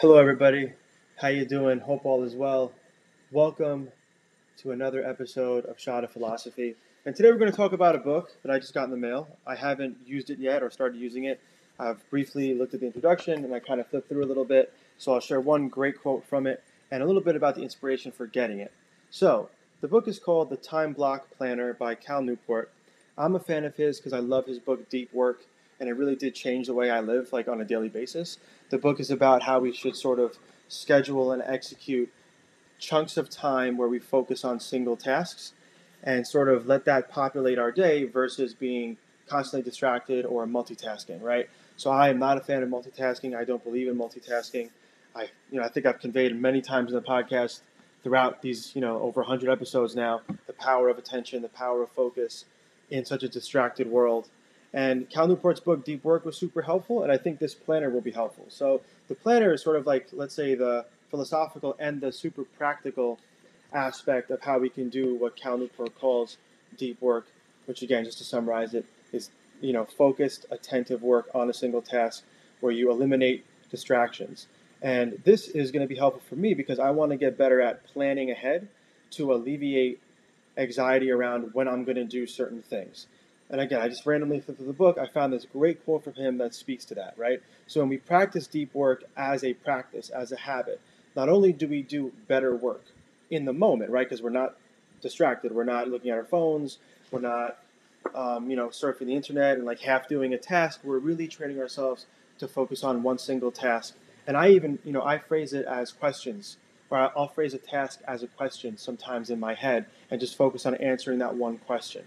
Hello, everybody. How you doing? Hope all is well. Welcome to another episode of Shot of Philosophy. And today we're going to talk about a book that I just got in the mail. I haven't used it yet or started using it. I've briefly looked at the introduction and I kind of flipped through a little bit. So I'll share one great quote from it and a little bit about the inspiration for getting it. So, the book is called The Time Block Planner by Cal Newport. I'm a fan of his because I love his book Deep Work and it really did change the way I live, like on a daily basis. The book is about how we should sort of schedule and execute chunks of time where we focus on single tasks and sort of let that populate our day versus being constantly distracted or multitasking, right? So I am not a fan of multitasking. I don't believe in multitasking. I, you know, I think I've conveyed many times in the podcast throughout these, you know, over 100 episodes now, the power of attention, the power of focus in such a distracted world. And Cal Newport's book, Deep Work, was super helpful, and I think this planner will be helpful. So the planner is sort of like, let's say, the philosophical and the super practical aspect of how we can do what Cal Newport calls deep work, which again, just to summarize it, is you know focused, attentive work on a single task where you eliminate distractions. And this is going to be helpful for me because I want to get better at planning ahead to alleviate anxiety around when I'm going to do certain things. And again, I just randomly flipped through the book. I found this great quote from him that speaks to that, right? So when we practice deep work as a practice, as a habit, not only do we do better work in the moment, right? Because we're not distracted, we're not looking at our phones, we're not, um, you know, surfing the internet and like half doing a task. We're really training ourselves to focus on one single task. And I even, you know, I phrase it as questions, or I'll phrase a task as a question sometimes in my head and just focus on answering that one question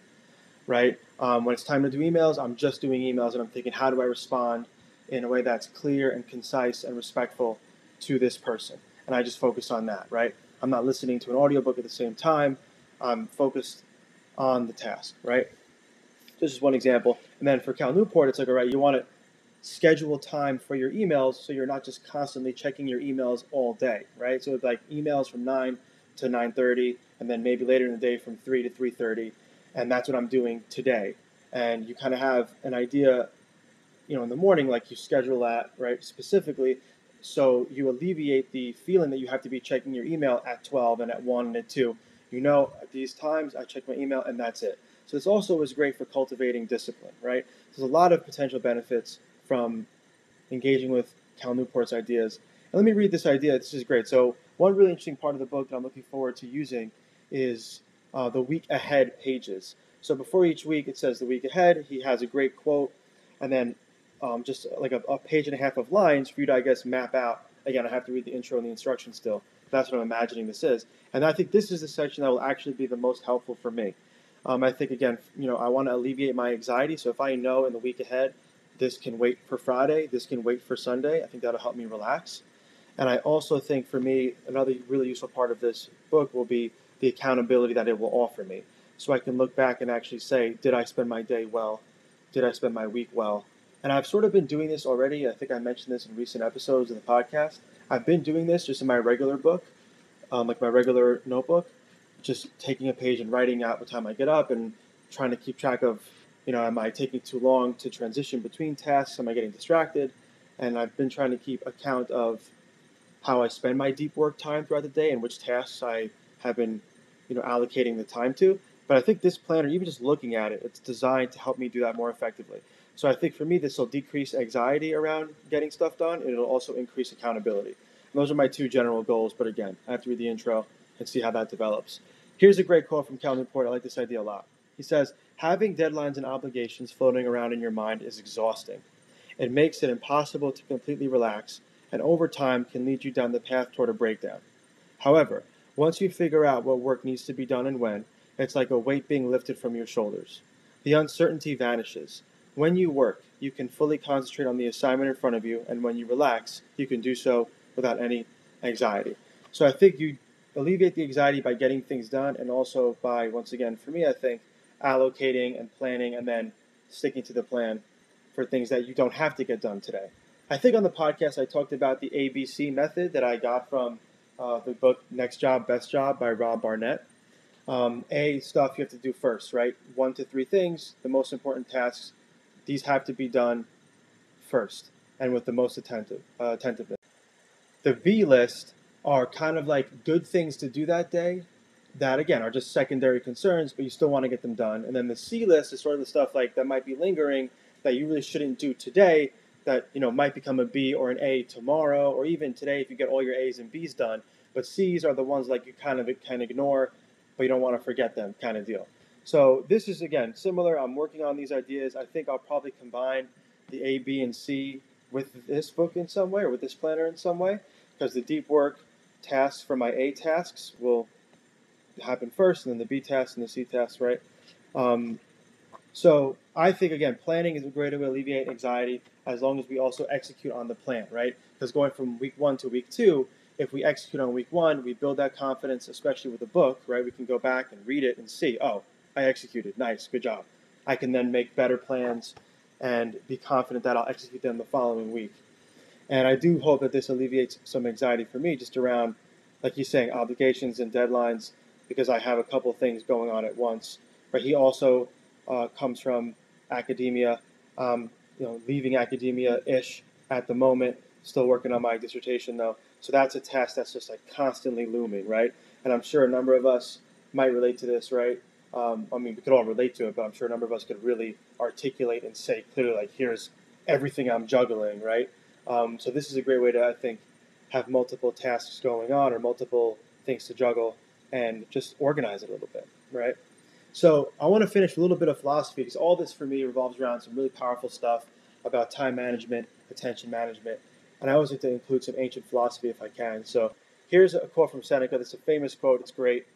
right? Um, when it's time to do emails, I'm just doing emails and I'm thinking, how do I respond in a way that's clear and concise and respectful to this person? And I just focus on that, right? I'm not listening to an audiobook at the same time. I'm focused on the task, right? This is one example. And then for Cal Newport, it's like, all right, you want to schedule time for your emails so you're not just constantly checking your emails all day, right? So it's like emails from 9 to 9.30 and then maybe later in the day from 3 to 3.30 and that's what I'm doing today. And you kind of have an idea, you know, in the morning, like you schedule that right specifically, so you alleviate the feeling that you have to be checking your email at 12 and at 1 and at 2. You know, at these times I check my email and that's it. So this also is great for cultivating discipline, right? There's a lot of potential benefits from engaging with Cal Newport's ideas. And let me read this idea. This is great. So one really interesting part of the book that I'm looking forward to using is uh, the week ahead pages. So before each week, it says the week ahead. He has a great quote, and then um, just like a, a, page and a half of lines for you to, I guess, map out. Again, I have to read the intro and the instructions still. That's what I'm imagining this is. And I think this is the section that will actually be the most helpful for me. Um, I think, again, you know, I want to alleviate my anxiety. So if I know in the week ahead, this can wait for Friday, this can wait for Sunday, I think that'll help me relax. And I also think for me, another really useful part of this book will be the accountability that it will offer me. So I can look back and actually say, did I spend my day well? Did I spend my week well? And I've sort of been doing this already. I think I mentioned this in recent episodes of the podcast. I've been doing this just in my regular book, um, like my regular notebook, just taking a page and writing out what time I get up and trying to keep track of, you know, am I taking too long to transition between tasks? Am I getting distracted? And I've been trying to keep account of how I spend my deep work time throughout the day and which tasks I have been you know allocating the time to. But I think this planner, even just looking at it, it's designed to help me do that more effectively. So I think for me, this will decrease anxiety around getting stuff done, and it'll also increase accountability. And those are my two general goals. But again, I have to read the intro and see how that develops. Here's a great quote from Cal Newport. I like this idea a lot. He says, Having deadlines and obligations floating around in your mind is exhausting. It makes it impossible to completely relax, and over time can lead you down the path toward a breakdown. However, once you figure out what work needs to be done and when, it's like a weight being lifted from your shoulders. The uncertainty vanishes. When you work, you can fully concentrate on the assignment in front of you, and when you relax, you can do so without any anxiety. So I think you alleviate the anxiety by getting things done, and also by, once again, for me, I think, allocating and planning and then sticking to the plan for things that you don't have to get done today. I think on the podcast I talked about the ABC method that I got from uh, the book Next Job, Best Job by Rob Barnett. Um, a, stuff you have to do first, right? One to three things, the most important tasks, these have to be done first and with the most attentive, uh, attentiveness. The B list are kind of like good things to do that day that again are just secondary concerns, but you still want to get them done. And then the C list is sort of the stuff like that might be lingering that you really shouldn't do today that you know might become a B or an A tomorrow or even today if you get all your A's and B's done. But C's are the ones like you kind of can ignore, but you don't want to forget them kind of deal. So this is again similar. I'm working on these ideas. I think I'll probably combine the A, B, and C with this book in some way or with this planner in some way because the deep work tasks for my A tasks will happen first, and then the B tasks and the C tasks, right? Um, so I think again, planning is a great way to alleviate anxiety as long as we also execute on the plan, right? Because going from week one to week two, if we execute on week one, we build that confidence, especially with a book, right? We can go back and read it and see, oh, I executed, nice, good job. I can then make better plans and be confident that I'll execute them the following week. And I do hope that this alleviates some anxiety for me just around, like you're saying, obligations and deadlines, because I have a couple things going on at once. But he also uh, comes from academia, um, you know, leaving academia ish at the moment, still working on my dissertation though. So that's a test that's just like constantly looming, right? And I'm sure a number of us might relate to this, right? Um, I mean, we could all relate to it, but I'm sure a number of us could really articulate and say clearly, like, here's everything I'm juggling, right? Um, so this is a great way to, I think, have multiple tasks going on or multiple things to juggle and just organize it a little bit, right? So I want to finish a little bit of philosophy because all this for me revolves around some really powerful stuff about time management, attention management, and I always like to include some ancient philosophy if I can. So here's a quote from Seneca. This is a famous quote. It's great.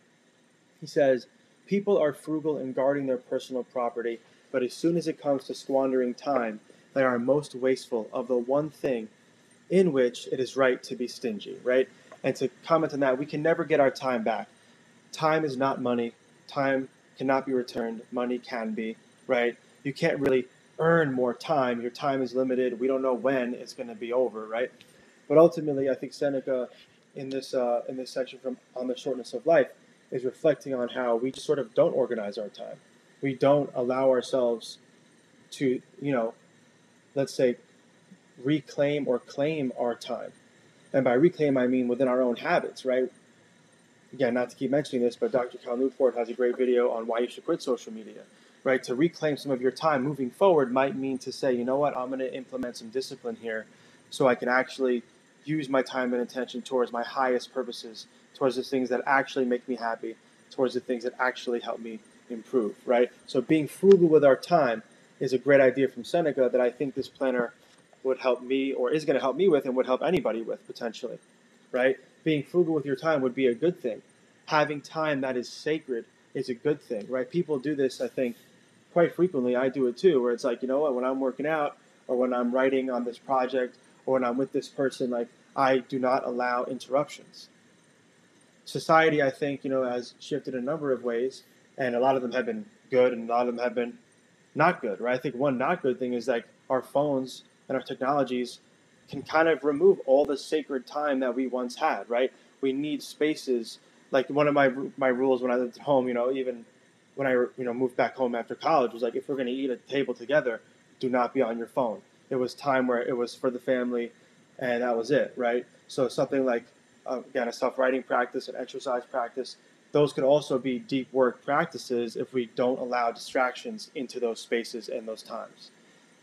He says, "People are frugal in guarding their personal property, but as soon as it comes to squandering time, they are most wasteful of the one thing in which it is right to be stingy." Right? And to comment on that, we can never get our time back. Time is not money. Time cannot be returned. Money can be, right? You can't really earn more time. Your time is limited. We don't know when it's going to be over, right? But ultimately, I think Seneca, in this uh, in this section from on the shortness of life, is reflecting on how we just sort of don't organize our time. We don't allow ourselves to, you know, let's say, reclaim or claim our time. And by reclaim, I mean within our own habits, right? Again, not to keep mentioning this, but Dr. Cal Newport has a great video on why you should quit social media. Right, to reclaim some of your time moving forward might mean to say, you know what, I'm going to implement some discipline here, so I can actually use my time and attention towards my highest purposes, towards the things that actually make me happy, towards the things that actually help me improve. Right, so being frugal with our time is a great idea from Seneca that I think this planner would help me, or is going to help me with, and would help anybody with potentially. Right, being frugal with your time would be a good thing. Having time that is sacred is a good thing, right? People do this, I think, quite frequently. I do it too, where it's like, you know what, when I'm working out or when I'm writing on this project or when I'm with this person, like, I do not allow interruptions. Society, I think, you know, has shifted a number of ways, and a lot of them have been good and a lot of them have been not good, right? I think one not good thing is like our phones and our technologies can kind of remove all the sacred time that we once had, right? We need spaces. Like one of my my rules when I lived at home, you know, even when I you know moved back home after college was like, if we're going to eat at the table together, do not be on your phone. It was time where it was for the family, and that was it, right? So something like uh, again a self writing practice, an exercise practice, those could also be deep work practices if we don't allow distractions into those spaces and those times.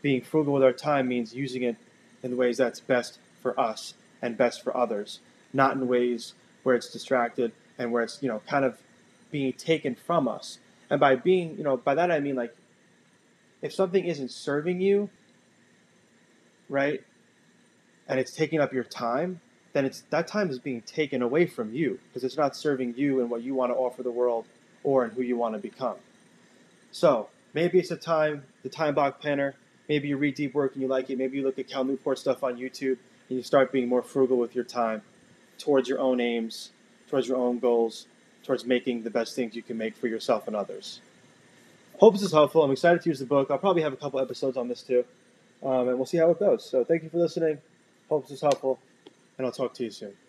Being frugal with our time means using it in ways that's best for us and best for others, not in ways where it's distracted and where it's, you know, kind of being taken from us. And by being, you know, by that I mean like if something isn't serving you, right, and it's taking up your time, then it's that time is being taken away from you because it's not serving you and what you want to offer the world or in who you want to become. So maybe it's a time, the time block planner maybe you read deep work and you like it. Maybe you look at Cal Newport stuff on YouTube and you start being more frugal with your time towards your own aims, towards your own goals, towards making the best things you can make for yourself and others. Hope this is helpful. I'm excited to use the book. I'll probably have a couple episodes on this too, um, and we'll see how it goes. So thank you for listening. Hope this is helpful, and I'll talk to you soon.